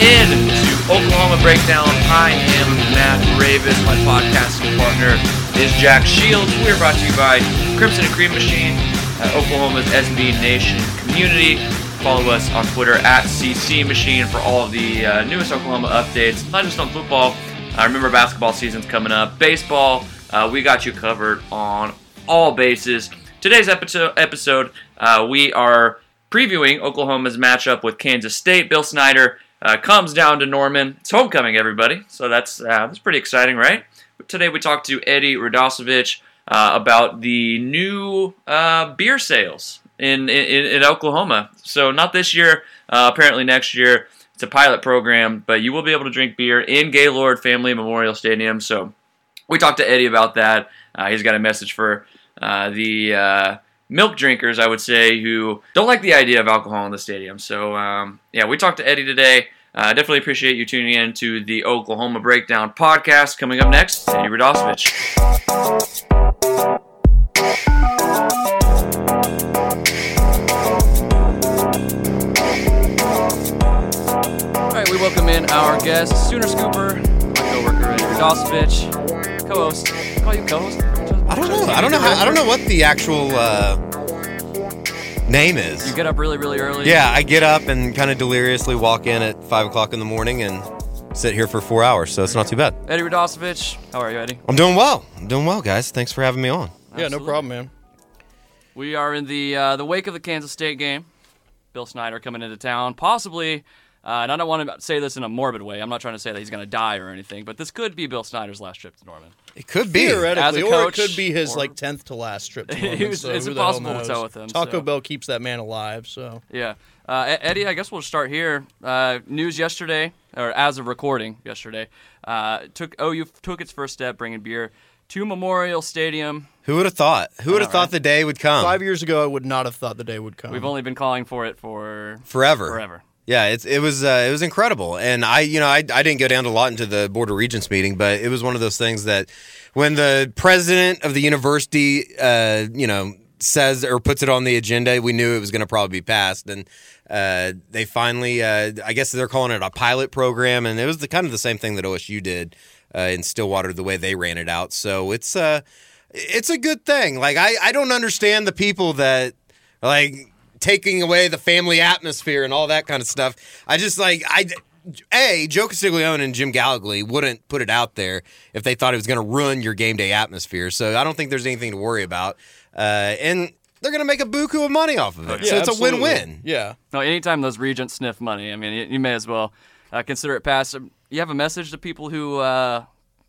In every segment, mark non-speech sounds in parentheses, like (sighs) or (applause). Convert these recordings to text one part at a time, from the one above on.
in to Oklahoma Breakdown. I am Matt Ravis. My podcasting partner is Jack Shields. We're brought to you by Crimson and Cream Machine, uh, Oklahoma's SB Nation community. Follow us on Twitter at CC Machine for all of the uh, newest Oklahoma updates, not just on football. I remember basketball season's coming up, baseball. Uh, we got you covered on all bases. Today's episode, episode uh, we are previewing Oklahoma's matchup with Kansas State. Bill Snyder uh, comes down to Norman. It's homecoming, everybody. So that's uh, that's pretty exciting, right? But today we talked to Eddie Radosevich uh, about the new uh, beer sales in, in in Oklahoma. So not this year, uh, apparently next year. It's a pilot program, but you will be able to drink beer in Gaylord Family Memorial Stadium. So we talked to Eddie about that. Uh, he's got a message for the milk drinkers, I would say, who don't like the idea of alcohol in the stadium. So, um, yeah, we talked to Eddie today. Uh, definitely appreciate you tuning in to the Oklahoma Breakdown podcast. Coming up next, Eddie right, we welcome in our guest, Sooner Scooper, my coworker Eddie Radosevich, co-host. Call you co-host? I don't know. I don't know. How, I don't know what the actual uh, name is. You get up really, really early. yeah, I get up and kind of deliriously walk in at five o'clock in the morning and sit here for four hours, so it's not too bad. Eddie Radosevich, how are you, Eddie? I'm doing well. I'm doing well, guys. Thanks for having me on. Yeah, no Absolutely. problem, man. We are in the uh, the wake of the Kansas State game. Bill Snyder coming into town, possibly. Uh, and I don't want to say this in a morbid way. I'm not trying to say that he's going to die or anything, but this could be Bill Snyder's last trip to Norman. It could be. Theoretically, As or it could be his or- like tenth to last trip. (laughs) To He Norman, was- so it's who the hell impossible to tell with him, Taco so. Bell keeps that man alive. So Yeah. Uh, Eddie, I guess we'll start here. Uh, news yesterday, or as of recording yesterday, uh, took OU took its first step bringing beer to Memorial Stadium. Who would have thought? Who would have thought right? the day would come? five years ago, I would not have thought the day would come. We've only been calling for it for forever. forever. Yeah, it's it was uh, it was incredible, and I you know I I didn't go down to Lawton to the board of regents meeting, but it was one of those things that when the president of the university uh, you know says or puts it on the agenda, we knew it was going to probably be passed, and uh, they finally uh, I guess they're calling it a pilot program, and it was the kind of the same thing that OSU did uh, in Stillwater the way they ran it out. So it's uh it's a good thing. Like I I don't understand the people that like taking away the family atmosphere and all that kind of stuff. I just like I a Joe Castiglione and Jim Gallagher wouldn't put it out there if they thought it was going to ruin your game day atmosphere. So I don't think there's anything to worry about. Uh, and they're going to make a buku of money off of it. Yeah, so it's absolutely. a win-win. Yeah, No, anytime those regents sniff money, I mean, you, you may as well uh, consider it passed. Um, You have a message to people who uh,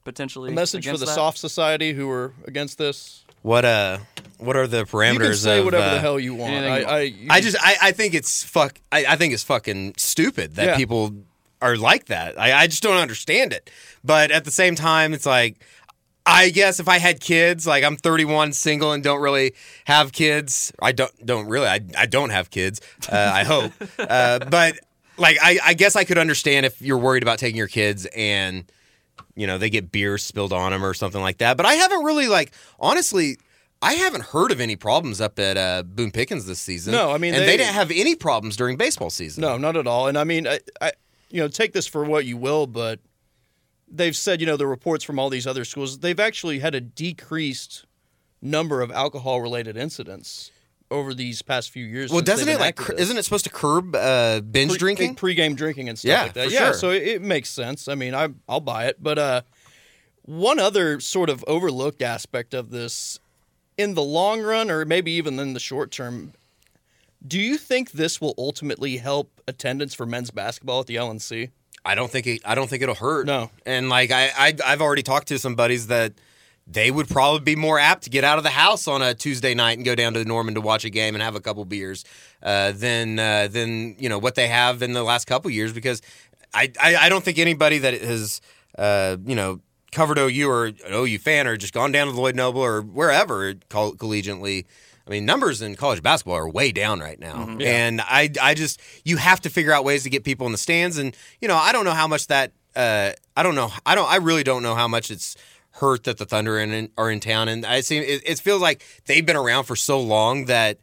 potentially a message for against the that? soft society who are against this. What uh what are the parameters You can say of whatever uh, the hell you want. anything I, I, you I just I, I think it's fuck I, I think it's fucking stupid that Yeah. people are like that. I, I just don't understand it. But at the same time, it's like I guess if I had kids, like I'm 31, single, and don't really have kids. I don't don't really. I, I don't have kids. Uh, I hope. (laughs) uh, but like I, I guess I could understand if you're worried about taking your kids and you know they get beer spilled on them or something like that. But I haven't really like honestly. I haven't heard of any problems up at uh, Boone Pickens this season. No, I mean, and they, they- didn't have any problems during baseball season. No, not at all. And I mean, I, I, you know, take this for what you will, but they've said, you know, the reports from all these other schools, they've actually had a decreased number of alcohol-related incidents over these past few years. Well, doesn't it like isn't it supposed to curb uh, binge Pre- drinking? pre-game drinking and stuff Yeah, like that. yeah, sure. so it, it makes sense. I mean, I I'll buy it. But uh, one other sort of overlooked aspect of this, in the long run, or maybe even in the short term, do you think this will ultimately help attendance for men's basketball at the LNC? I don't think it, I don't think it'll hurt. No. and like I, I I've already talked to some buddies that they would probably be more apt to get out of the house on a Tuesday night and go down to Norman to watch a game and have a couple beers uh, than uh, than you know what they have in the last couple years because I, I I don't think anybody that has uh, you know covered OU or an OU fan or just gone down to Lloyd Noble or wherever coll- collegiately. I mean, numbers in college basketball are way down right now, and I, I just you have to figure out ways to get people in the stands, and you know, I don't know how much that, uh, I don't know, I don't, I really don't know how much it's hurt that the Thunder are in, are in town, and I see it, it feels like they've been around for so long that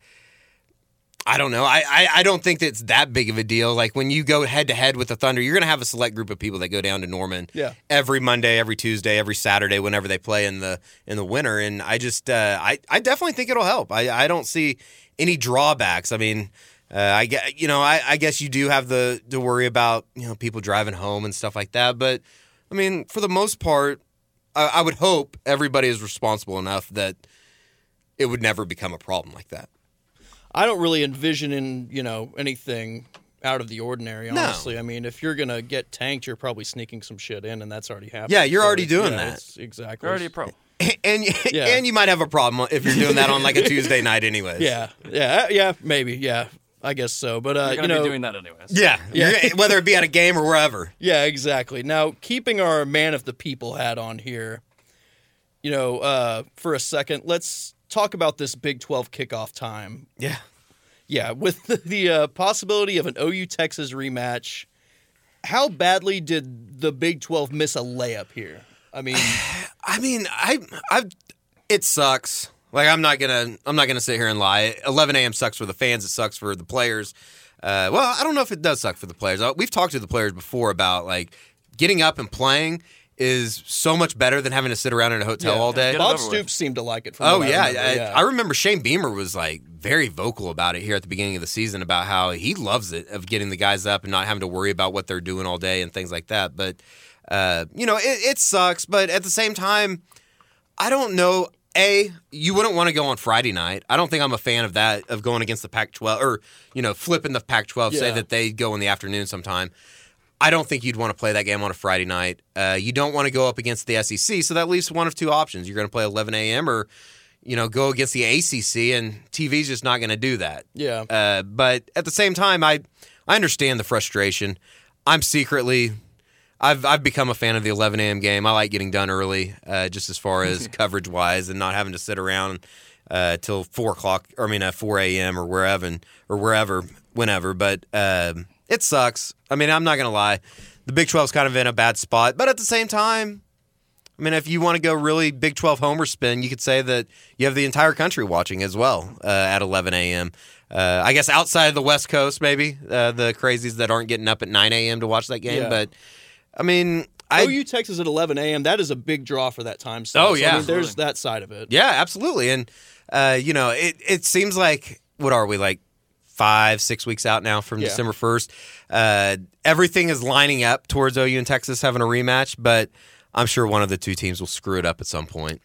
I don't know. I, I, I don't think that it's that big of a deal. Like when you go head to head with the Thunder, you're going to have a select group of people that go down to Norman. Yeah. Every Monday, every Tuesday, every Saturday, whenever they play in the in the winter, and I just uh, I I definitely think it'll help. I I don't see any drawbacks. I mean. Uh, I get, you know, I, I guess you do have the to worry about you know people driving home and stuff like that, but I mean, for the most part, I, I would hope everybody is responsible enough that it would never become a problem like that. I don't really envision in you know anything out of the ordinary. No. Honestly, I mean, if you're gonna get tanked, you're probably sneaking some shit in, and that's already happened. Yeah, you're So, already doing yeah, that. it's- exactly. You're already a pro. (laughs) and (laughs) Yeah. and you might have a problem if you're doing that on like a Tuesday (laughs) night, anyways. Yeah, yeah, uh, yeah, maybe, yeah, I guess so. But uh, You're you know, be doing that anyways. yeah, Yeah. Whether it be at a game or wherever. Yeah, exactly. Now, keeping our man of the people hat on here, you know, uh, for a second, let's talk about this Big 12 kickoff time. Yeah, Yeah, with the, the uh, possibility of an OU Texas rematch, how badly did the Big 12 miss a layup here? I mean, (sighs) I mean, I I it sucks. Like I'm not gonna I'm not gonna sit here and lie. 11 a.m. sucks for the fans. It sucks for the players. Uh, well, I don't know if it does suck for the players. Uh, We've talked to the players before about like getting up and playing is so much better than having to sit around in a hotel Yeah. all day. Bob over. Stoops seemed to like it. From Oh what I yeah. remember, I, yeah. I remember Shane Beamer was like very vocal about it here at the beginning of the season about how he loves it of getting the guys up and not having to worry about what they're doing all day and things like that. But uh, you know, it, it sucks. But at the same time, I don't know. A, you wouldn't want to go on Friday night. I don't think I'm a fan of that of going against the Pac-12 or you know flipping the Pac-12. Say that they go in the afternoon sometime. I don't think you'd want to play that game on a Friday night. Uh, you don't want to go up against the SEC, so that leaves one of two options. You're going to play 11 a.m. or, you know, go against the ACC, and TV's just not going to do that. yeah. Uh, but at the same time, I I understand the frustration. I'm secretly, I've I've become a fan of the 11 a.m. game. I like getting done early, uh, just as far as (laughs) coverage wise, and not having to sit around uh, till four o'clock. Or I mean, at 4 a.m. or wherever or wherever, whenever. But um, it sucks. I mean, I'm not gonna lie. The Big 12's kind of in a bad spot, but at the same time. I mean, if you want to go really Big 12 homer spin, you could say that you have the entire country watching as well uh, at 11 a.m. Uh, I guess outside of the West Coast, maybe uh, the crazies that aren't getting up at 9 a.m. to watch that game. Yeah. But I mean, I OU Texas at 11 a.m. That is a big draw for that time. slot. Oh, So, yeah. I mean, there's that side of it. yeah, absolutely. And uh, you know, it it seems like what are we like five, six weeks out now from Yeah. December 1st? Uh, everything is lining up towards OU and Texas having a rematch, but I'm sure one of the two teams will screw it up at some point.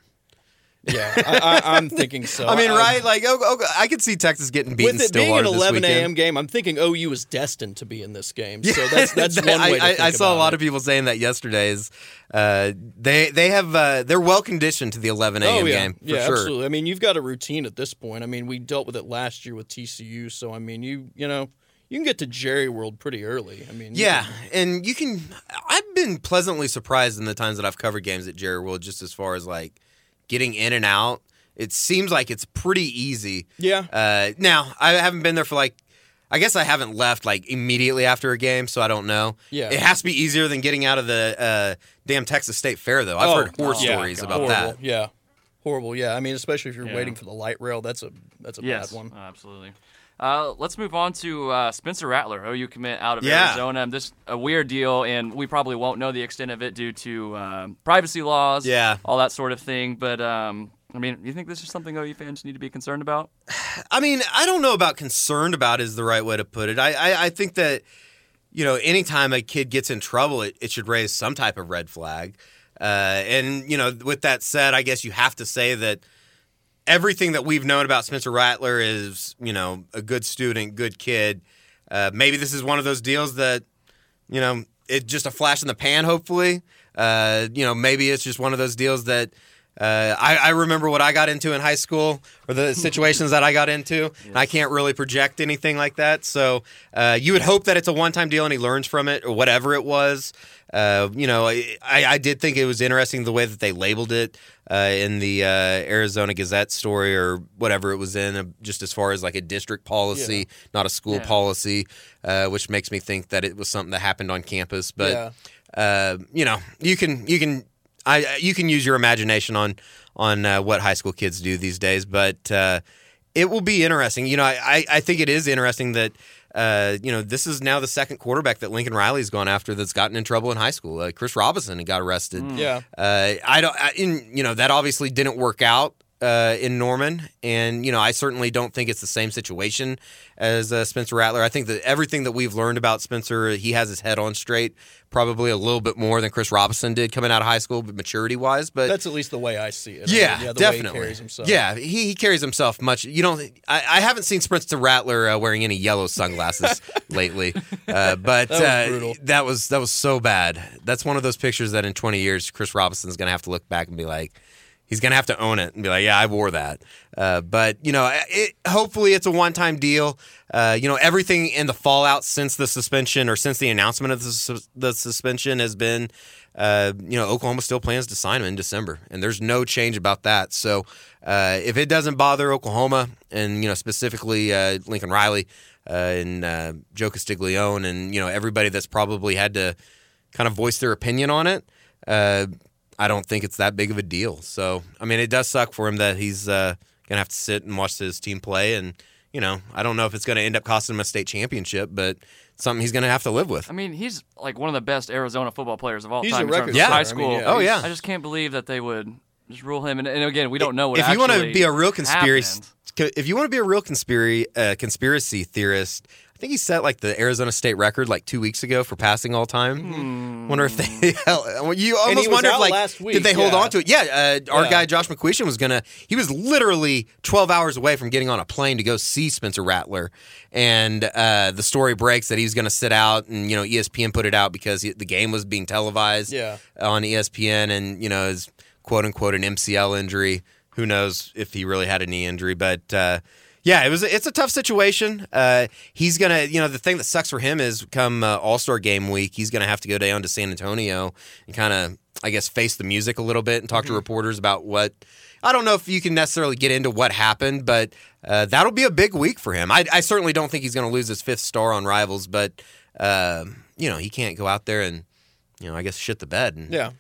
Yeah, I, I, I'm (laughs) thinking so. I mean, I- right? Like, oh, oh, I could see Texas getting beaten With it being an 11 a.m. game, I'm thinking OU is destined to be in this game. So that's that's (laughs) one I, way to I, think I saw a lot it. of people saying that yesterday. Is uh, they they have uh, they're well conditioned to the 11 a.m. Oh yeah, game for yeah, sure. absolutely. I mean, you've got a routine at this point. I mean, we dealt with it last year with TCU, so I mean, you you know, you can get to Jerry World pretty early. I mean, Yeah, can- and you can. I've been pleasantly surprised in the times that I've covered games at Jerry World, just as far as like getting in and out. It seems like it's pretty easy. yeah, Uh, now I haven't been there for like. I guess I haven't left like immediately after a game, so I don't know. Yeah. it has to be easier than getting out of the uh, damn Texas State Fair, though. I've Oh, heard horror yeah, stories about horrible. that. Yeah, horrible. Yeah, I mean, especially if you're Yeah. waiting for the light rail, that's a that's a Yes, bad one. absolutely. Uh, let's move on to uh, Spencer Rattler, OU commit out of Yeah. Arizona. This a weird deal, and we probably won't know the extent of it due to um, privacy laws, Yeah. all that sort of thing. But um, I mean, you think this is something OU fans need to be concerned about? (sighs) I mean, I don't know about concerned about is the right way to put it. I, I, I think that, you know, anytime a kid gets in trouble, it, it should raise some type of red flag. Uh, and, you know, with that said, I guess you have to say that everything that we've known about Spencer Rattler is, you know, a good student, good kid. Uh, maybe this is one of those deals that, you know, it's just a flash in the pan, hopefully. Uh, you know, maybe it's just one of those deals that uh, I, I remember what I got into in high school or the (laughs) situations that I got into. And I can't really project anything like that. So uh, you would hope that it's a one time deal and he learns from it or whatever it was. Uh, you know, I, I did think it was interesting the way that they labeled it uh, in the uh, Arizona Gazette story or whatever it was in, uh, just as far as like a district policy, not a school Yeah. policy, uh, which makes me think that it was something that happened on campus. But Yeah. uh, you know, you can you can I you can use your imagination on on uh, what high school kids do these days, but uh, it will be interesting. You know, I, I, I think it is interesting that uh, you know this is now the second quarterback that Lincoln Riley's gone after that's gotten in trouble in high school. Uh, Chris Robinson got arrested. Yeah. Uh, I don't. I, in, you know that obviously didn't work out uh, in Norman, and you know I certainly don't think it's the same situation as uh, Spencer Rattler. I think that everything that we've learned about Spencer, he has his head on straight, probably a little bit more than Chris Robinson did coming out of high school, but maturity wise. But That's at least the way I see it. I yeah, mean, yeah the definitely. Way he carries himself. Yeah, he, he carries himself much. You don't. I, I haven't seen Spencer Rattler uh, wearing any yellow sunglasses (laughs) lately, uh, but That was uh, that was that was so bad. That's one of those pictures that in 20 years, Chris Robinson's gonna have to look back and be like. He's gonna have to own it and be like, "Yeah, I wore that." Uh, but you know, it, hopefully, it's a one-time deal. Uh, you know, everything in the fallout since the suspension or since the announcement of the, sus- the suspension has been, uh, you know, Oklahoma still plans to sign him in December, and there's no change about that. So, uh, if it doesn't bother Oklahoma, and you know, specifically uh, Lincoln Riley uh, and Joe Castiglione, and you know, everybody that's probably had to kind of voice their opinion on it. Uh, I don't think it's that big of a deal. So, I mean, it does suck for him that he's uh, going to have to sit and watch his team play. And, you know, I don't know if it's going to end up costing him a state championship, but something he's going to have to live with. I mean, he's like one of the best Arizona football players of all He's time a in terms of Yeah. high setter. I mean, school. yeah, Oh, yeah. I just can't believe that they would just rule him. And, and again, we don't know what if you want to be a real conspiracy, happened. if you want to be a real conspiracy uh, conspiracy theorist, I think he set like the Arizona state record like two weeks ago for passing all time. Wonder if they, (laughs) you almost he wonder if like last week, did they hold yeah. on to it? Yeah, uh, our Yeah. guy Josh McCuistion was gonna. He was literally twelve hours away from getting on a plane to go see Spencer Rattler, and uh, the story breaks that he was gonna sit out, and you know ESPN put it out because he, the game was being televised Yeah. on ESPN, and you know his quote unquote an MCL injury. Who knows if he really had a knee injury, but. Uh, yeah, it was. It's a tough situation. Uh, he's gonna, you know, the thing that sucks for him is come uh, All Star Game week, he's gonna have to go down to San Antonio and kind of, I guess, face the music a little bit and talk to reporters about what. I don't know if you can necessarily get into what happened, but uh, that'll be a big week for him. I, I certainly don't think he's going to lose his fifth star on Rivals, but uh, you know, he can't go out there and, you know, I guess shit the bed and Yeah.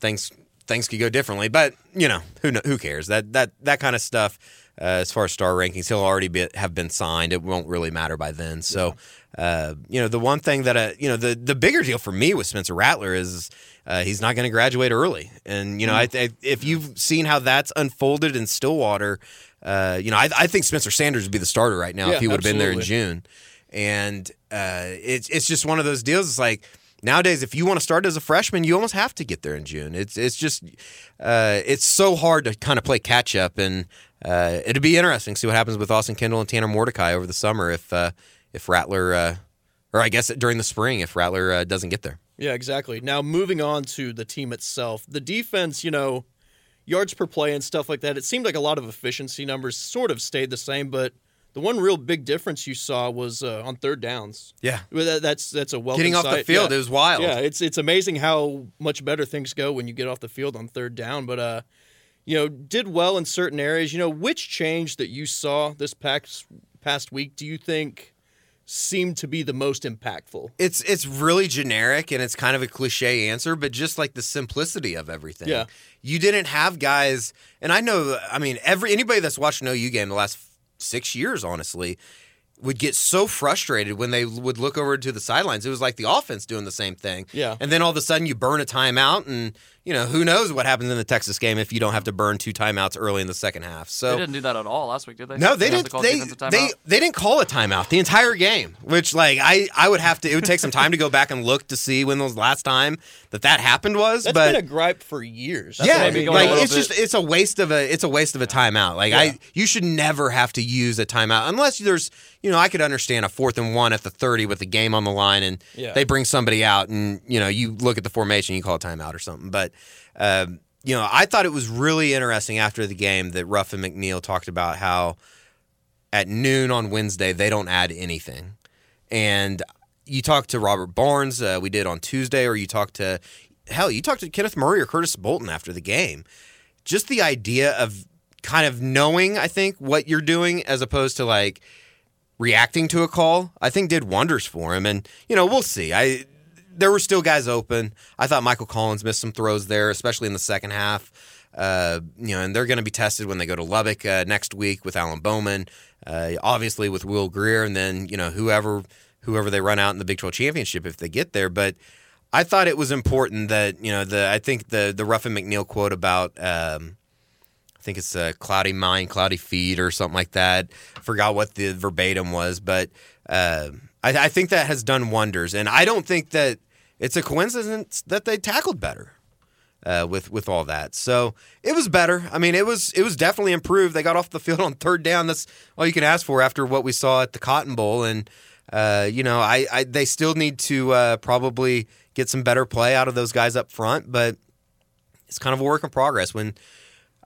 things things could go differently. But you know, who who cares? That that that kind of stuff. Uh, as far as star rankings, he'll already be, have been signed. It won't really matter by then. So, uh, you know, the one thing that uh, you know, the the bigger deal for me with Spencer Rattler is uh, he's not going to graduate early. And you know, I, I, if you've seen how that's unfolded in Stillwater, uh, you know, I, I think Spencer Sanders would be the starter right now Yeah, if he would have been there in. June. And uh, it's it's just one of those deals. It's like nowadays, if you want to start as a freshman, you almost have to get there in June. It's it's just uh, it's so hard to kind of play catch up, and uh, it'd be interesting to see what happens with Austin Kendall and Tanner Mordecai over the summer if uh, if Rattler, uh, or I guess during the spring if Rattler uh, doesn't get there. Yeah, exactly. Now moving on to the team itself, the defense, you know, yards per play and stuff like that. It seemed like a lot of efficiency numbers sort of stayed the same, but the one real big difference you saw was uh, on third downs. Yeah, that- That's that's a welcome getting off the field Yeah. it was wild. Yeah, it's it's amazing how much better things go when you get off the field on third down. But uh, you know, did well in certain areas. You know, which change that you saw this past past week do you think seemed to be the most impactful? it's it's really generic and it's kind of a cliche answer, but just like the simplicity of everything. Yeah. You didn't have guys, and I know, I mean, every anybody that's watched an OU game the last six years, honestly, would get so frustrated when they would look over to the sidelines. It was like the offense doing the same thing. Yeah. And then all of a sudden you burn a timeout, and you know who knows what happens in the Texas game if you don't have to burn two timeouts early in the second half. So They didn't do that at all last week, did they? no, they have to didn't. call They, timeout? they they didn't call a timeout the entire game, which like I I would have to. It would take some time to go back and look to see when the last time that that happened was. That's but been a gripe for years. yeah, maybe going like it's bit- just it's a waste of a it's a waste of a timeout. Like Yeah. I you should never have to use a timeout unless there's you know I could understand a fourth and one at the thirty with the game on the line and Yeah. they bring somebody out and you know you look at the formation you call a timeout or something. But um, you know I thought it was really interesting after the game that Ruffin McNeill talked about how at noon on Wednesday they don't add anything and you talked to Robert Barnes, uh, we did on Tuesday, or you talked to hell, you talked to Kenneth Murray or Curtis Bolton after the game. Just the idea of kind of knowing, I think, what you're doing as opposed to like reacting to a call, I think did wonders for him. And you know, we'll see. I there were still guys open. I thought Michael Collins missed some throws there, especially in the second half. Uh, you know, and they're going to be tested when they go to Lubbock uh, next week with Alan Bowman, uh, obviously with Will Grier, and then you know whoever whoever they run out in the Big 12 championship if they get there. But I thought it was important that you know the I think the the Ruffin McNeill quote about. Um, I think it's a cloudy mind, cloudy feet, or something like that. Forgot what the verbatim was, but uh, I, I think that has done wonders. And I don't think that it's a coincidence that they tackled better uh, with with all that. So it was better. I mean, it was it was definitely improved. They got off the field on third down. That's all you can ask for after what we saw at the Cotton Bowl. And uh, you know, I, I they still need to uh, probably get some better play out of those guys up front, but it's kind of a work in progress. When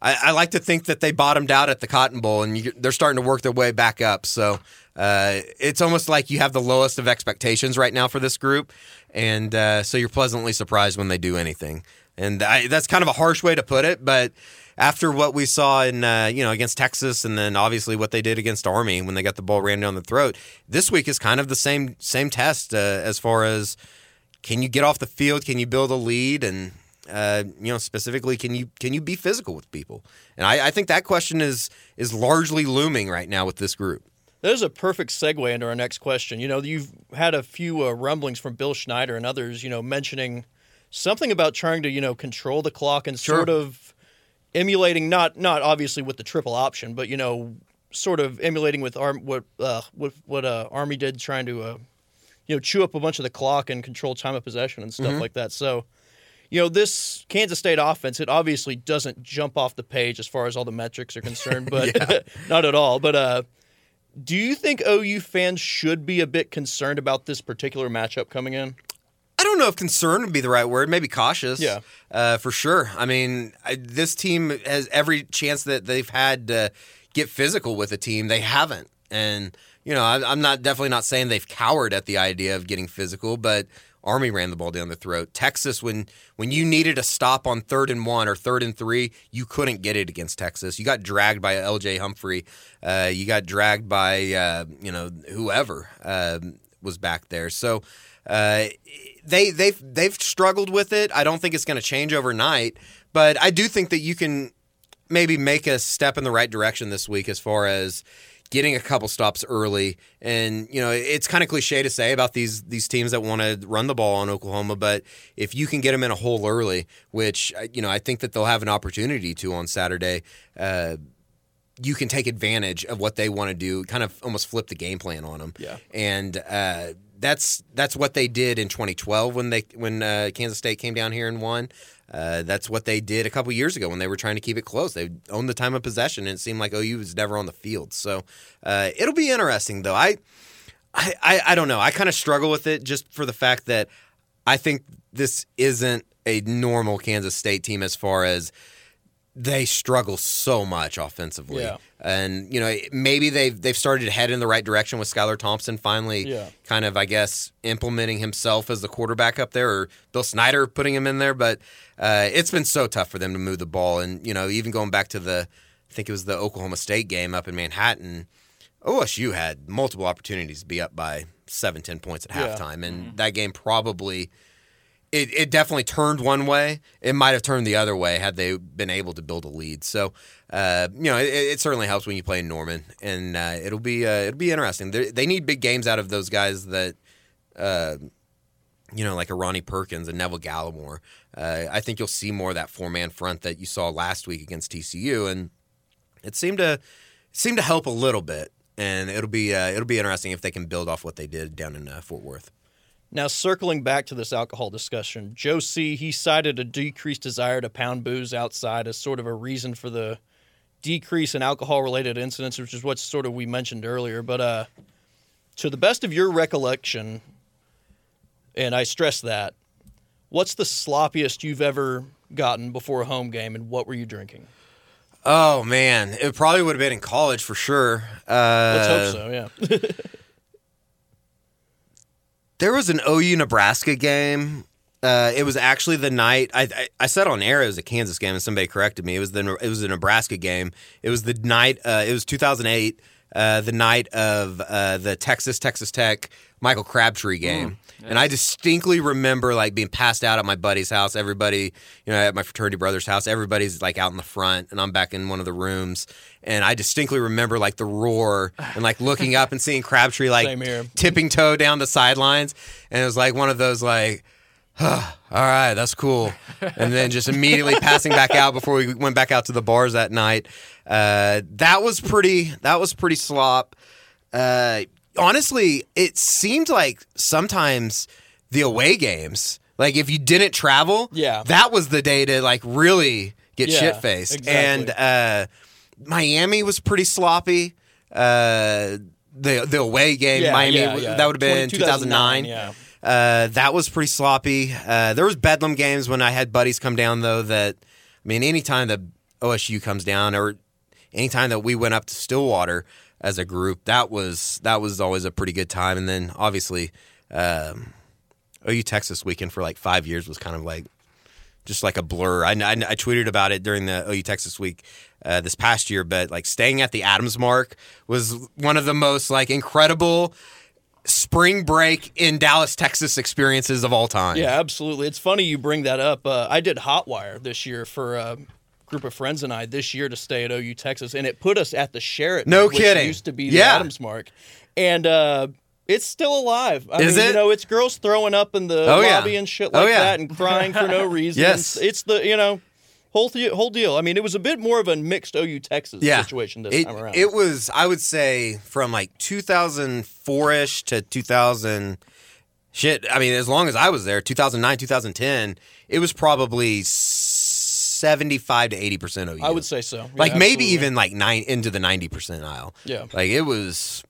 I, I like to think that they bottomed out at the Cotton Bowl and you, they're starting to work their way back up. So uh, it's almost like you have the lowest of expectations right now for this group, and uh, so you're pleasantly surprised when they do anything. And I, that's kind of a harsh way to put it, but after what we saw in uh, you know against Texas, and then obviously what they did against Army when they got the ball ran down the throat, this week is kind of the same same test uh, as far as can you get off the field, can you build a lead, and uh, you know specifically can you can you be physical with people? And I, I think that question is is largely looming right now with this group. That is a perfect segue into our next question. You know, you've had a few uh, rumblings from Bill Snyder and others, you know, mentioning something about trying to, you know, control the clock and Sure. sort of emulating not not obviously with the triple option, but you know, sort of emulating with arm what uh, what what uh, Army did, trying to uh, you know chew up a bunch of the clock and control time of possession and stuff like that. So. You know, this Kansas State offense, it obviously doesn't jump off the page as far as all the metrics are concerned, (laughs) but (laughs) not at all. But uh, do you think OU fans should be a bit concerned about this particular matchup coming in? I don't know if concern would be the right word. Maybe cautious. Yeah. uh, for sure. I mean, I, this team has every chance that they've had to get physical with a team. They haven't, and you know, I, I'm not definitely not saying they've cowered at the idea of getting physical, but Army ran the ball down the throat. Texas, when when you needed a stop on third and one or third and three, you couldn't get it against Texas. You got dragged by L.J. Humphrey. Uh, you got dragged by uh, you know whoever um was back there. So uh, they they've they've struggled with it. I don't think it's going to change overnight, but I do think that you can maybe make a step in the right direction this week as far as getting a couple stops early. And you know, it's kind of cliche to say about these these teams that want to run the ball on Oklahoma, but if you can get them in a hole early, which uh, you know I think that they'll have an opportunity to on Saturday. Uh, you can take advantage of what they want to do, kind of almost flip the game plan on them. Yeah. and uh, that's that's what they did in 2012 when they when uh, Kansas State came down here and won. Uh, that's what they did a couple years ago when they were trying to keep it close. They owned the time of possession, and it seemed like OU was never on the field. So uh, it'll be interesting, though. I I, I, I don't know. I kind of struggle with it just for the fact that I think this isn't a normal Kansas State team as far as they struggle so much offensively. Yeah. And you know, maybe they've they've started to head in the right direction with Skylar Thompson finally Yeah. kind of I guess implementing himself as the quarterback up there or Bill Snyder putting him in there, but uh, it's been so tough for them to move the ball and you know, even going back to the I think it was the Oklahoma State game up in Manhattan, OSU had multiple opportunities to be up by seven, ten points at Yeah. halftime. And that game probably it, it definitely turned one way. It might have turned the other way had they been able to build a lead. So, uh, you know, it, it certainly helps when you play in Norman, and uh, it'll be uh, it'll be interesting. They, they need big games out of those guys that, uh, you know, like a Ronnie Perkins and Neville Gallimore. Uh, I think you'll see more of that four man front that you saw last week against TCU, and it seemed to seemed to help a little bit. And it'll be uh, it'll be interesting if they can build off what they did down in Fort Worth. Now, circling back to this alcohol discussion, Joe C. he cited a decreased desire to pound booze outside as sort of a reason for the decrease in alcohol-related incidents, which is what sort of we mentioned earlier. But uh, to the best of your recollection, and I stress that, what's the sloppiest you've ever gotten before a home game, and what were you drinking? Oh man, it probably would have been in college for sure. Uh, Let's hope so. Yeah. (laughs) There was an OU Nebraska game. Uh, it was actually the night I, I I said on air it was a Kansas game and somebody corrected me. It was the it was a Nebraska game. It was the night. Uh, it was 2008. Uh, the night of uh, the Texas Texas Tech Michael Crabtree game. And I distinctly remember like being passed out at my buddy's house. Everybody, you know, at my fraternity brother's house, everybody's like out in the front, and I'm back in one of the rooms. And I distinctly remember like the roar (laughs) and like looking up and seeing Crabtree like tipping toe down the sidelines. And it was like one of those like, all right, that's cool. And then just immediately passing back out before we went back out to the bars that night. Uh, that was pretty. That was pretty slop. Uh, honestly, it seemed like sometimes the away games, like if you didn't travel, Yeah. that was the day to like really get Yeah, shit faced. exactly. And uh, Miami was pretty sloppy. Uh, the the away game, Yeah, Miami, yeah, that would have been 2009. yeah. Uh, that was pretty sloppy. Uh, there was Bedlam games when I had buddies come down though. That I mean, anytime that OSU comes down, or anytime that we went up to Stillwater as a group, that was that was always a pretty good time. And then obviously, um, OU Texas weekend for like five years was kind of like just like a blur. I, I, I tweeted about it during the OU Texas week uh, this past year, but like staying at the Adams Mark was one of the most like incredible spring break in Dallas, Texas experiences of all time. Yeah, absolutely. It's funny you bring that up. Uh, I did Hotwire this year for a group of friends and I this year to stay at OU Texas, and it put us at the Sheraton. No which kidding. Used to be the Yeah. Adams Mark, and uh, it's still alive. I Is mean, it? You know, it's girls throwing up in the Oh, yeah. lobby and shit Oh, like yeah. that, and crying for no (laughs) reason. Yes. it's the you know whole th- whole deal. I mean, it was a bit more of a mixed OU Texas Yeah. situation this it, time around. It was, I would say, from like 2004 ish to 2000. Shit, I mean, as long as I was there, 2009, 2010, it was probably 75 to 80 percent OU. I would say so. Yeah, like maybe absolutely. even like nine into the 90 percentile. Yeah. like it was,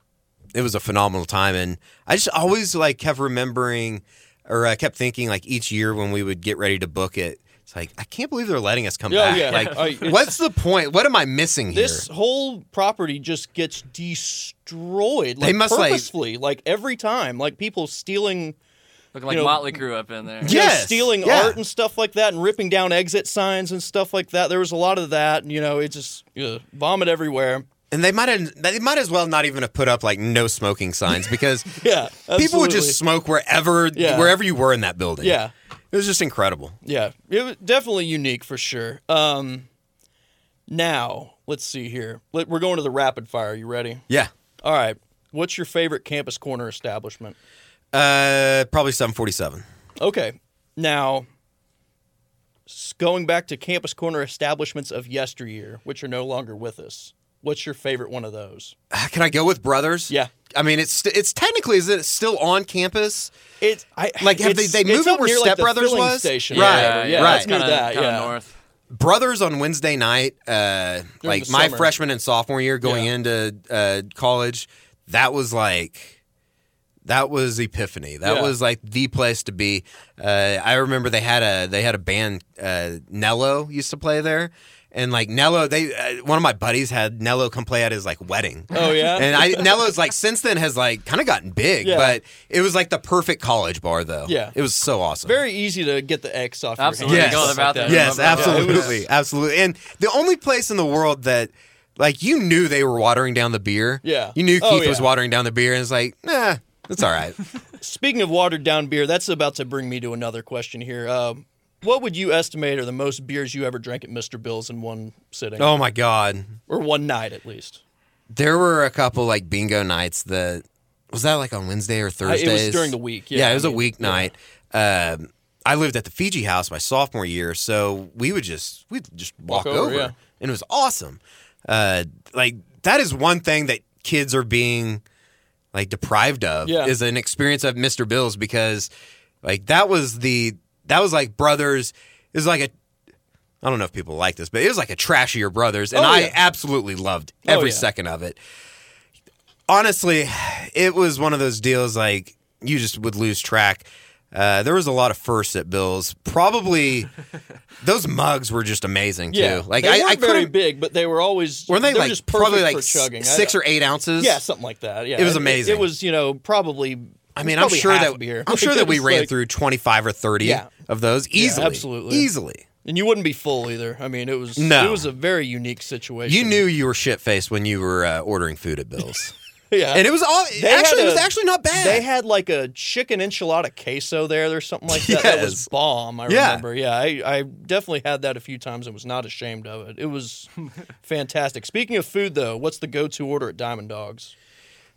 it was a phenomenal time, and I just always like kept remembering, or I kept thinking like each year when we would get ready to book it. It's like I can't believe they're letting us come Yeah, back. yeah. Like, I- what's the point? What am I missing here? this whole property just gets destroyed. Like They must, like- purposefully, like, every time, like people stealing, Looking like you know- Motley Crue up in there. you know, stealing yeah. art and stuff like that, and ripping down exit signs and stuff like that. There was a lot of that. And, you know, it just ugh, vomit everywhere. And they might have they might as well not even have put up like no smoking signs because (laughs) Yeah, people would just smoke wherever Yeah. wherever you were in that building. yeah, It was just incredible. yeah. It was definitely unique for sure. Um, now let's see here. Let- We're going to the rapid fire. You ready? Yeah. All right. What's your favorite campus corner establishment? Uh probably 747. Okay. Now, going back to campus corner establishments of yesteryear, which are no longer with us, what's your favorite one of those? Ah, Can I go with Brothers? Yeah. I mean, it's it's technically is it still on campus? It's I, Like, have they- it's- they it's moved it up where near, like, Step Brothers filling was? Station. Right, Yeah, yeah, right. It's near Kinda, that. kinda yeah. north. Brothers on Wednesday night, uh, like my summer. freshman and sophomore year going Yeah. into uh, college, that was like that was epiphany. That Yeah. was like the place to be. Uh, I remember they had a they had a band. Uh, Nello used to play there, and like Nello, they uh, one of my buddies had Nello come play at his like wedding. Oh, yeah? (laughs) and I Nello's like since then has like kind of gotten big, Yeah. but it was like the perfect college bar though. Yeah. it was so awesome. Very easy to get the X off Absolutely. your Yes. Go to the bathroom. that. Yes, Yeah, absolutely, absolutely. And the only place in the world that, like, you knew they were watering down the beer. Yeah. you knew Oh, Keith was watering down the beer, and it's like, nah, it's all right. (laughs) Speaking of watered down beer, that's about to bring me to another question here. Uh, what would you estimate are the most beers you ever drank at Mr. Bill's in one sitting? oh my god, Or one night at least? there were a couple like bingo nights that was that like on Wednesday or Thursday? It was during the week. Yeah, it was I a mean, weeknight. Um, I lived at the Fiji House my sophomore year, so we would just we'd just walk, Walk over, over, yeah. and it was awesome. Uh, like that is one thing that kids are being like deprived of Yeah. is an experience of Mr. Bill's because like that was the that was like brothers it was like a I don't know if people like this, but it was like a trashier brothers, and Oh, I absolutely loved Oh, every yeah. second of it. Honestly, it was one of those deals like you just would lose track. Uh, there was a lot of firsts at Bills. Probably (laughs) those mugs were just amazing too. Yeah, like they I, I very big, but they were always Weren't they were like just probably like chugging. Six or eight ounces? yeah, something like that. Yeah, It was amazing. It, amazing. was you know probably. I mean, I'm sure that beer. I'm (laughs) sure that we ran like- through 25 or 30 Yeah. of those easily. absolutely. easily. And you wouldn't be full either. I mean, it was No. it was a very unique situation. You knew you were shit faced when you were uh, ordering food at Bill's, (laughs) yeah. and it was all They actually it was actually not bad. They had like a chicken enchilada queso there. There's something like that. That was Yes. bomb. I Yeah. remember. Yeah, I, I definitely had that a few times and was not ashamed of it. It was (laughs) fantastic. Speaking of food, though, what's the go-to order at Diamond Dogs?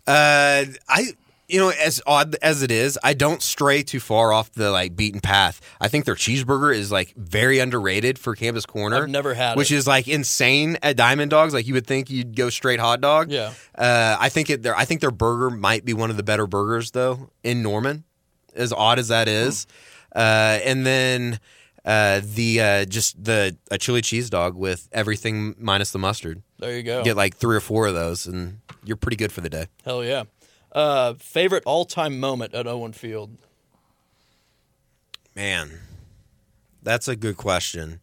Uh, I you know as odd as it is, I don't stray too far off the like beaten path. I think their cheeseburger is like very underrated for Campus Corner. I've never had which it. is like insane at Diamond Dogs. Like you would think you'd go straight hot dog. Yeah. Uh, I think it. Their I think their burger might be one of the better burgers though in Norman. As odd as that is, uh, and then. Uh, the uh, just the a chili cheese dog with everything minus the mustard. There you go. Get like three or four of those, and you're pretty good for the day. Hell yeah. Uh, favorite all-time moment at Owen Field? Man, that's a good question.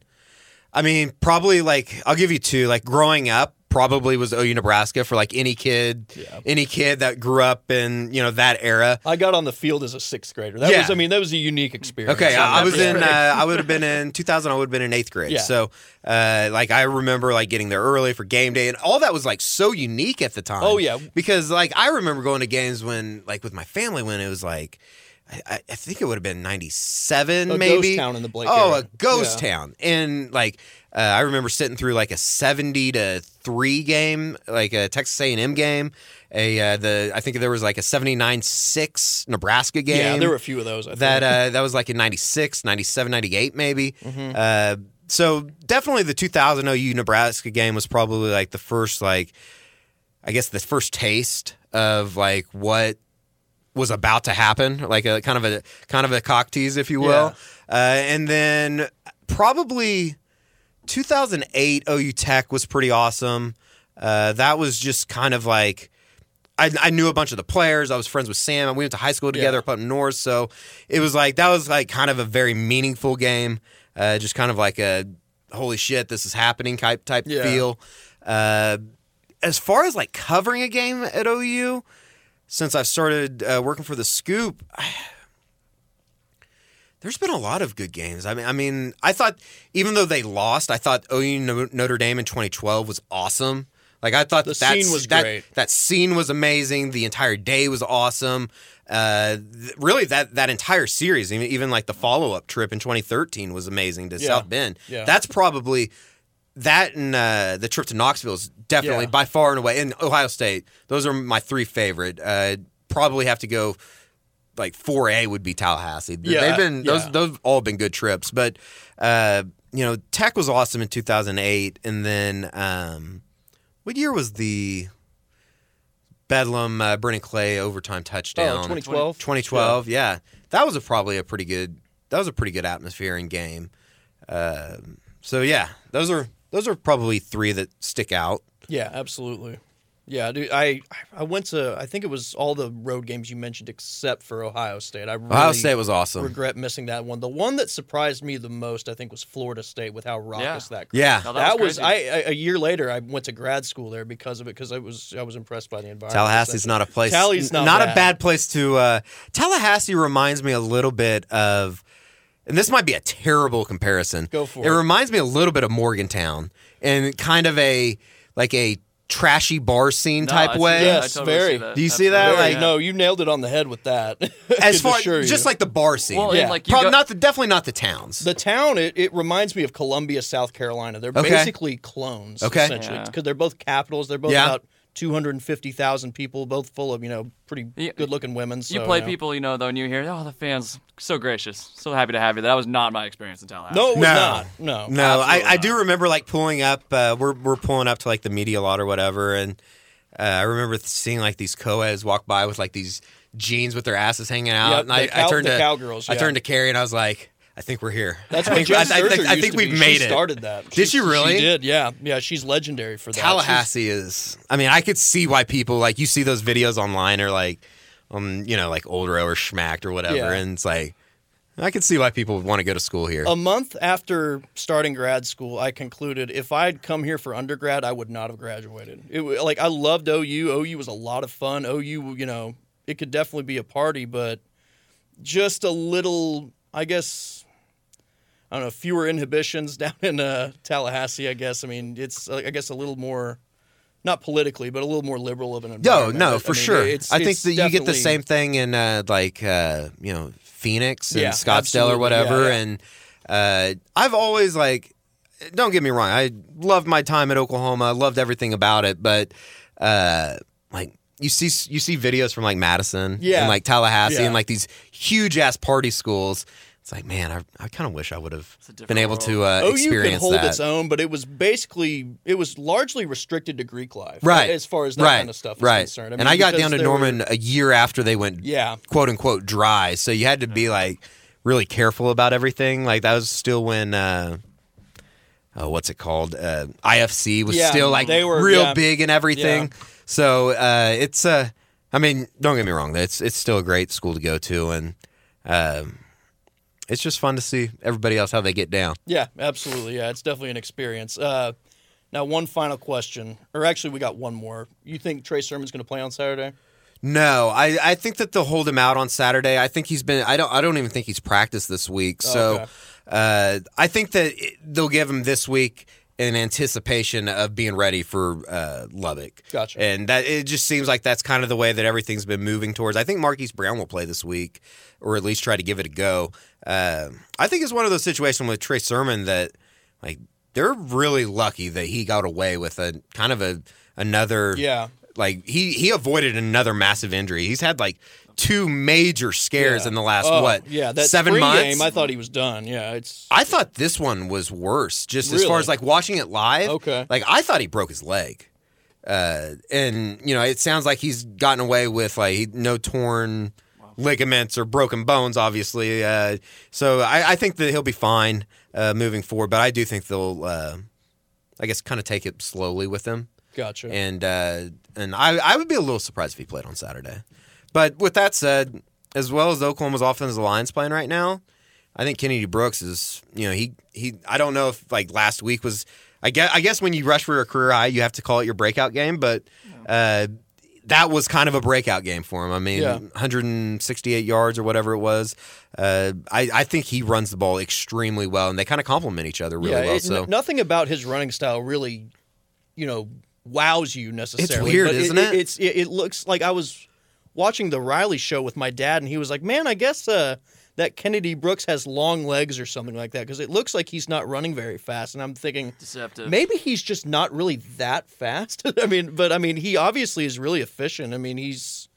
I mean, probably like I'll give you two. Like growing up, probably was OU Nebraska for like any kid, Yeah. any kid that grew up in you know that era. I got on the field as a sixth grader. That Yeah. was, I mean, that was a unique experience. Okay, I, I was in. Uh, I would have been in 2000. I would have been in eighth grade. Yeah. So, uh, like, I remember like getting there early for game day, and all that was like so unique at the time. Oh, yeah. because like I remember going to games when like with my family when it was like. I, I think it would have been '97, A maybe. ghost town in the Blake Oh, era. a ghost Yeah. town, and like uh, I remember sitting through like a 70 to three game, like a Texas A&M game. A uh, the I think there was like a 79-6 Nebraska game Yeah, there were a few of those. I that uh, that was like in 96 97 98 maybe Mm-hmm. uh, so definitely the 2000 OU Nebraska game was probably like the first like I guess the first taste of like what was about to happen like a kind of a kind of a cock tease if you will uh, and then probably 2008 OU Tech was pretty awesome uh, that was just kind of like I, I knew a bunch of the players. I was friends with Sam, and we went to high school together Yeah. up north. So it was like that was like kind of a very meaningful game. Uh, just kind of like a holy shit, this is happening type type Yeah. feel. Uh, as far as like covering a game at OU, since I've started uh, working for the Scoop, I, there's been a lot of good games. I mean, I mean, I thought even though they lost, I thought OU Notre Dame in 2012 was awesome. Like I thought The that scene was that, great. That scene was amazing. The entire day was awesome. Uh, th- really, that that entire series, even, even like the follow up trip in 2013, was amazing to Yeah. South Bend. Yeah. That's probably that and uh, the trip to Knoxville is definitely Yeah. by far and away. And Ohio State, those are my three favorite. Uh, probably have to go like 4A would be Tallahassee. Yeah, They've been those yeah. those have all been good trips, but uh, you know, Tech was awesome in 2008 and then um, what year was the Bedlam uh, Brennan Clay overtime touchdown? Oh, 2012? 2012, yeah. That was a, probably a pretty good that was a pretty good atmosphere and game. Um so yeah, those are those are probably three that stick out. Yeah, absolutely. Yeah, dude, I I went to I think it was all the road games you mentioned except for Ohio State. I really Ohio State was awesome. regret missing that one. The one that surprised me the most, I think, was Florida State with how raucous that. Yeah. No, that, that was was, I crazy. I- a year later. I went to grad school there because of it because I was I was impressed by the environment. Tallahassee's not a place. Tally's not a bad. bad place to. Uh, Tallahassee reminds me a little bit of, and this might be a terrible comparison. Go for it. it. reminds me a little bit of Morgantown and kind of a like a trashy bar scene No, type I see way. that. I Yes, totally very. see that. Do you see that? Very- Like- no, you nailed it on the head with that. (laughs) As far assure just like the bar scene. Well, Yeah. like you Prob- go- not the definitely not the towns. The town, it, it reminds me of Columbia, South Carolina. They're Okay. basically clones, Okay. essentially, Yeah. because they're both capitals. They're both Yeah. about 250,000 people, both full of, you know, pretty Yeah. good-looking women. you so, play know. people, you know, though, and you hear, oh, the fans so gracious, so happy to have you. That was not my experience in Tallahassee. No, it was No. not. No. No, I, I do remember like pulling up. Uh, we're we're pulling up to like the media lot or whatever, and uh, I remember seeing like these coeds walk by with like these jeans with their asses hanging out, Yeah, and I, cow- I turned the to cowgirls, I turned to Carrie and I was like, I think we're here. That's I what think, Jen I, I think, I think to we've be. made she it. started that. Did she really? She did, yeah. Yeah, she's legendary for that. She's- Tallahassee is. I mean, I could see why people like you see those videos online or like, um, you know, like Old Row or Schmacked or whatever, Yeah. and it's like, I could see why people would want to go to school here. A month after starting grad school, I concluded if I'd come here for undergrad, I would not have graduated. It like I loved OU. OU was a lot of fun. OU, you know, it could definitely be a party, but just a little. I guess I don't know fewer inhibitions (laughs) down in uh, Tallahassee. I guess. I mean, it's uh, I guess a little more. Not politically, but a little more liberal of an No, environment. no, I- for I mean, sure. it's- I think it's that you get the same thing in uh, like uh, you know Phoenix and Yeah, Scottsdale or whatever. Yeah, yeah. And uh, I've always like, don't get me wrong, I loved my time at Oklahoma. I loved everything about it, but uh, like you see, you see videos from like Madison Yeah. and like Tallahassee and like these huge ass party schools. It's like, man, I, I kind of wish I would have been able to uh, OU could experience hold that. its own, but it was basically it was largely restricted to Greek life, right As far as that right, kind of stuff is right. concerned. and I got down to there were- Norman a year after they went Yeah. quote unquote dry. So you had to be like really careful about everything. Like that was still when uh oh what's it called? Uh IFC was Yeah, still like they were- real yeah. big and everything. So uh it's uh I mean, don't get me wrong, it's it's still a great school to go to and um it's just fun to see everybody else how they get down. Yeah, absolutely. Yeah, it's definitely an experience. Uh, now, one final question, or actually, we got one more. You think Trey Sermon's going to play on Saturday? No, I, I think that they'll hold him out on Saturday. I think he's been. I don't. I don't even think he's practiced this week. So, Okay. uh, I think that they'll give him this week in anticipation of being ready for uh, Lubbock. Gotcha. And that it just seems like that's kind of the way that everything's been moving towards. I think Marquise Brown will play this week, or at least try to give it a go. Uh, I think it's one of those situations with Trey Sermon that, like, they're really lucky that he got away with a kind of a another Yeah. like he he avoided another massive injury. He's had like two major scares Yeah. in the last Oh, what? Yeah, that seven months. game, I thought he was done. Yeah, it's I thought this one was worse, just as far as like watching it live. Okay. Like I thought he broke his leg. Uh, and you know, it sounds like he's gotten away with like no torn ligaments or broken bones, obviously. Uh, so I, I think that he'll be fine uh, moving forward. But I do think they'll, uh, I guess, kind of take it slowly with him. gotcha. And uh, and I, I would be a little surprised if he played on Saturday. But with that said, as well as Oklahoma's offensive line's playing right now, I think Kennedy Brooks is you know he he I don't know if like last week was I guess I guess when you rush for a career high you have to call it your breakout game, but uh, that was kind of a breakout game for him. I mean, Yeah. 168 yards or whatever it was. Uh, I I think he runs the ball extremely well, and they kind of complement each other really yeah, well. it- so nothing about his running style really, you know, wows you necessarily. It's weird, but isn't it? It's it, it looks like I was watching the Riley show with my dad, and he was like, "Man, I guess uh, that Kennedy Brooks has long legs or something like that because it looks like he's not running very fast." And I'm thinking. Deceptive. Maybe he's just not really that fast. (laughs) I mean, but I mean, he obviously is really efficient. I mean, he's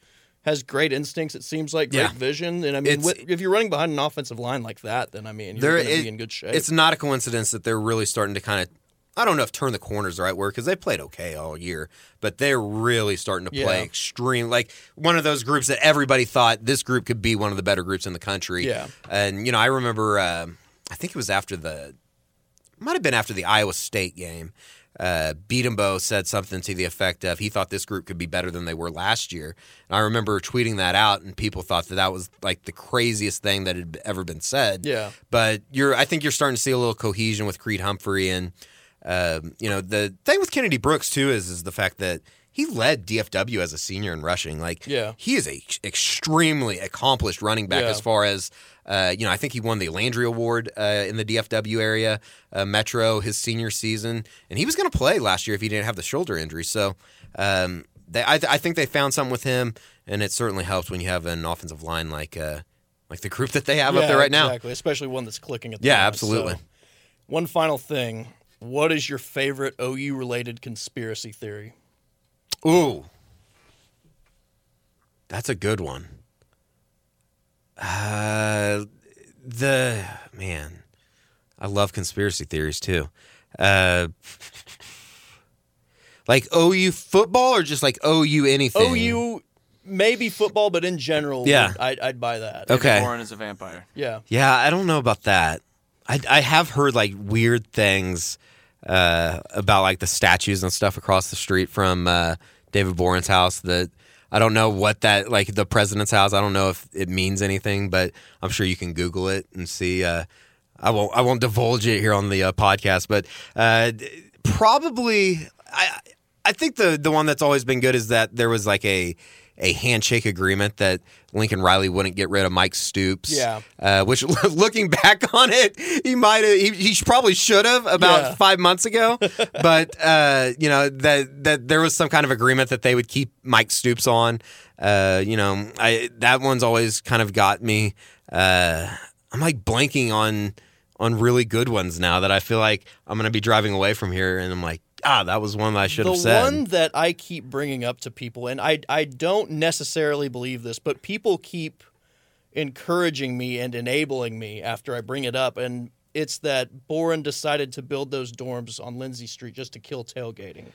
has great instincts. It seems like great Yeah. vision, and I mean, wh- if you're running behind an offensive line like that, then I mean, you're going to be in good shape. It's not a coincidence that they're really starting to kind of. I don't know if turn the corner is the right word because they played okay all year, but they're really starting to play Yeah. extreme. Like one of those groups that everybody thought this group could be one of the better groups in the country. Yeah. and you know I remember. um I think it was after the, might have been after the Iowa State game. Uh, Bedenbaugh said something to the effect of he thought this group could be better than they were last year. And I remember tweeting that out, and people thought that that was like the craziest thing that had ever been said. Yeah. But you're, I think you're starting to see a little cohesion with Creed Humphrey, and um, you know the thing with Kennedy Brooks too is is the fact that he led DFW as a senior in rushing. Like, Yeah. he is a extremely accomplished running back Yeah. as far as uh, you know. I think he won the Landry Award uh, in the DFW area, uh, Metro, his senior season, and he was going to play last year if he didn't have the shoulder injury. So. Um, they, I, I think they found something with him, and it certainly helps when you have an offensive line like uh, like the group that they have up there right now. Exactly, especially one that's clicking at the Yeah, moment. absolutely. So, one final thing. What is your favorite OU related conspiracy theory? Ooh. That's a good one. Uh the man. I love conspiracy theories too. Uh like OU football or just like OU anything? OU, maybe football, but in general, Yeah. I'd, I'd buy that. Okay. Boren is a vampire. Yeah. Yeah, I don't know about that. I, I have heard like weird things uh, about like the statues and stuff across the street from uh, David Boren's house that I don't know what that like the president's house. I don't know if it means anything, but I'm sure you can Google it and see. Uh, I won't I won't divulge it here on the uh, podcast, but uh, probably I I think the the one that's always been good is that there was like a a handshake agreement that Lincoln Riley wouldn't get rid of Mike Stoops. Yeah. Uh, which, (laughs) looking back on it, he might have. He, he probably should have about Yeah. five months ago. (laughs) but uh, you know that that there was some kind of agreement that they would keep Mike Stoops on. Uh, you know, I that one's always kind of got me. Uh, I'm like blanking on on really good ones now that I feel like I'm gonna be driving away from here, and I'm like, ah, that was one that I should the have said. The one that I keep bringing up to people, and I I don't necessarily believe this, but people keep encouraging me and enabling me after I bring it up, and it's that Boren decided to build those dorms on Lindsey Street just to kill tailgating.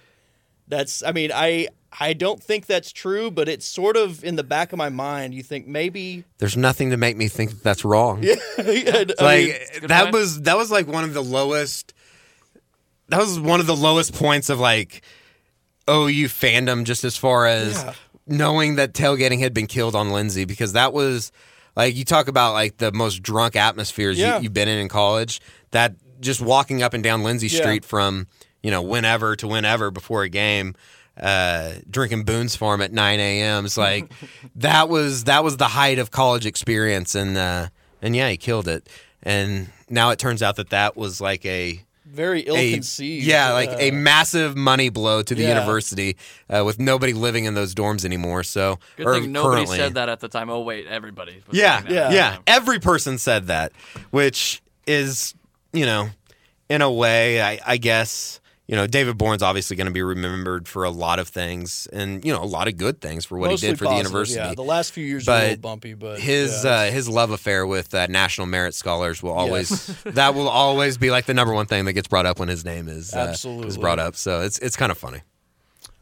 That's I mean I I don't think that's true, but it's sort of in the back of my mind. You think maybe There's nothing to make me think that that's wrong. (laughs) Yeah, (laughs) I like mean, that point. was that was like one of the lowest that was one of the lowest points of like OU fandom just as far as Yeah. knowing that tailgating had been killed on Lindsey because that was like you talk about like the most drunk atmospheres Yeah. you, you've been in in college that just walking up and down Lindsey Yeah. Street from you know whenever to whenever before a game uh, drinking Boone's Farm at 9 a.m. It's like (laughs) that was that was the height of college experience, and uh, and yeah, he killed it. And now it turns out that that was like a very ill a conceived. yeah, like a uh, massive money blow to the Yeah. university uh, with nobody living in those dorms anymore. So Good or thing nobody currently. said that at the time. Oh wait, everybody. was Yeah, saying yeah. Yeah. Every person said that, which is, you know, in a way, I, I guess, you know, David Boren's obviously going to be remembered for a lot of things, and you know, a lot of good things for what mostly he did for positive, the university. Yeah, the last few years were a little bumpy, but his yeah, uh, his love affair with uh, national merit scholars will always (laughs) that will always be like the number one thing that gets brought up when his name is uh, is brought up. So it's it's kind of funny.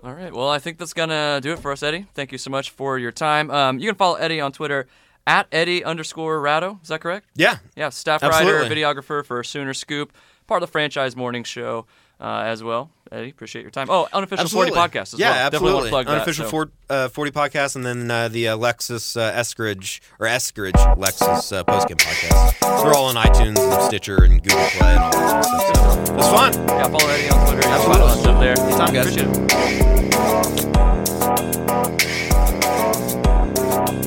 All right. Well, I think that's gonna do it for us, Eddie. Thank you so much for your time. Um, you can follow Eddie on Twitter at Eddie underscore Rado. Is that correct? Yeah, Yeah, staff Absolutely. writer, videographer for Sooner Scoop, part of the franchise morning show uh, as well. Eddie, appreciate your time. Oh, unofficial absolutely. 40 podcast as yeah, well. Definitely want absolutely. to plug that. Unofficial so- Ford, uh, 40 podcast, and then uh, the uh, Lexus uh, Eskridge or Eskridge Lexus uh, postgame podcast. They're all on iTunes and Stitcher and Google Play and all that stuff. So it's fun. Yeah, follow Eddie on Twitter. You can find Absolutely. that stuff there. Anytime, guys. Appreciate it.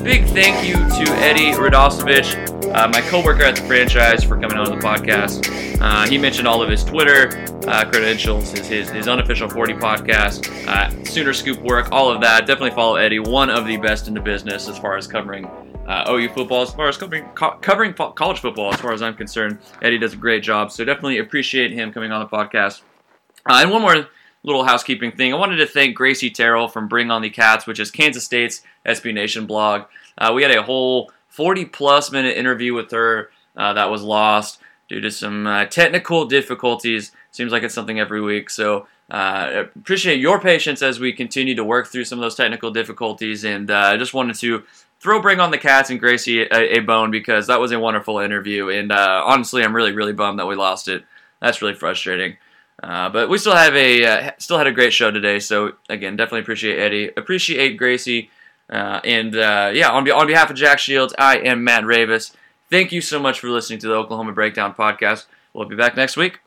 Big thank you to Eddie Radosevich, uh, my coworker at the franchise, for coming on the podcast. Uh, he mentioned all of his Twitter uh, credentials, his, his unofficial 40 podcast, uh, Sooner Scoop work, all of that. Definitely follow Eddie, one of the best in the business as far as covering uh, OU football, as far as covering co- covering fo- college football, as far as I'm concerned. Eddie does a great job, so definitely appreciate him coming on the podcast. Uh, and one more little housekeeping thing. I wanted to thank Gracie Terrell from Bring on the Cats, which is Kansas State's SB Nation blog. Uh, we had a whole 40 plus minute interview with her uh, that was lost due to some uh, technical difficulties. Seems like it's something every week. So uh, appreciate your patience as we continue to work through some of those technical difficulties. And uh, I just wanted to throw Bring on the Cats and Gracie a, a bone because that was a wonderful interview. And uh, honestly, I'm really, really bummed that we lost it. That's really frustrating. Uh, but we still have a uh, still had a great show today. So again, definitely appreciate Eddie, appreciate Gracie, uh, and uh, yeah, on, be- on behalf of Jack Shields, I am Matt Ravis. Thank you so much for listening to the Oklahoma Breakdown podcast. We'll be back next week.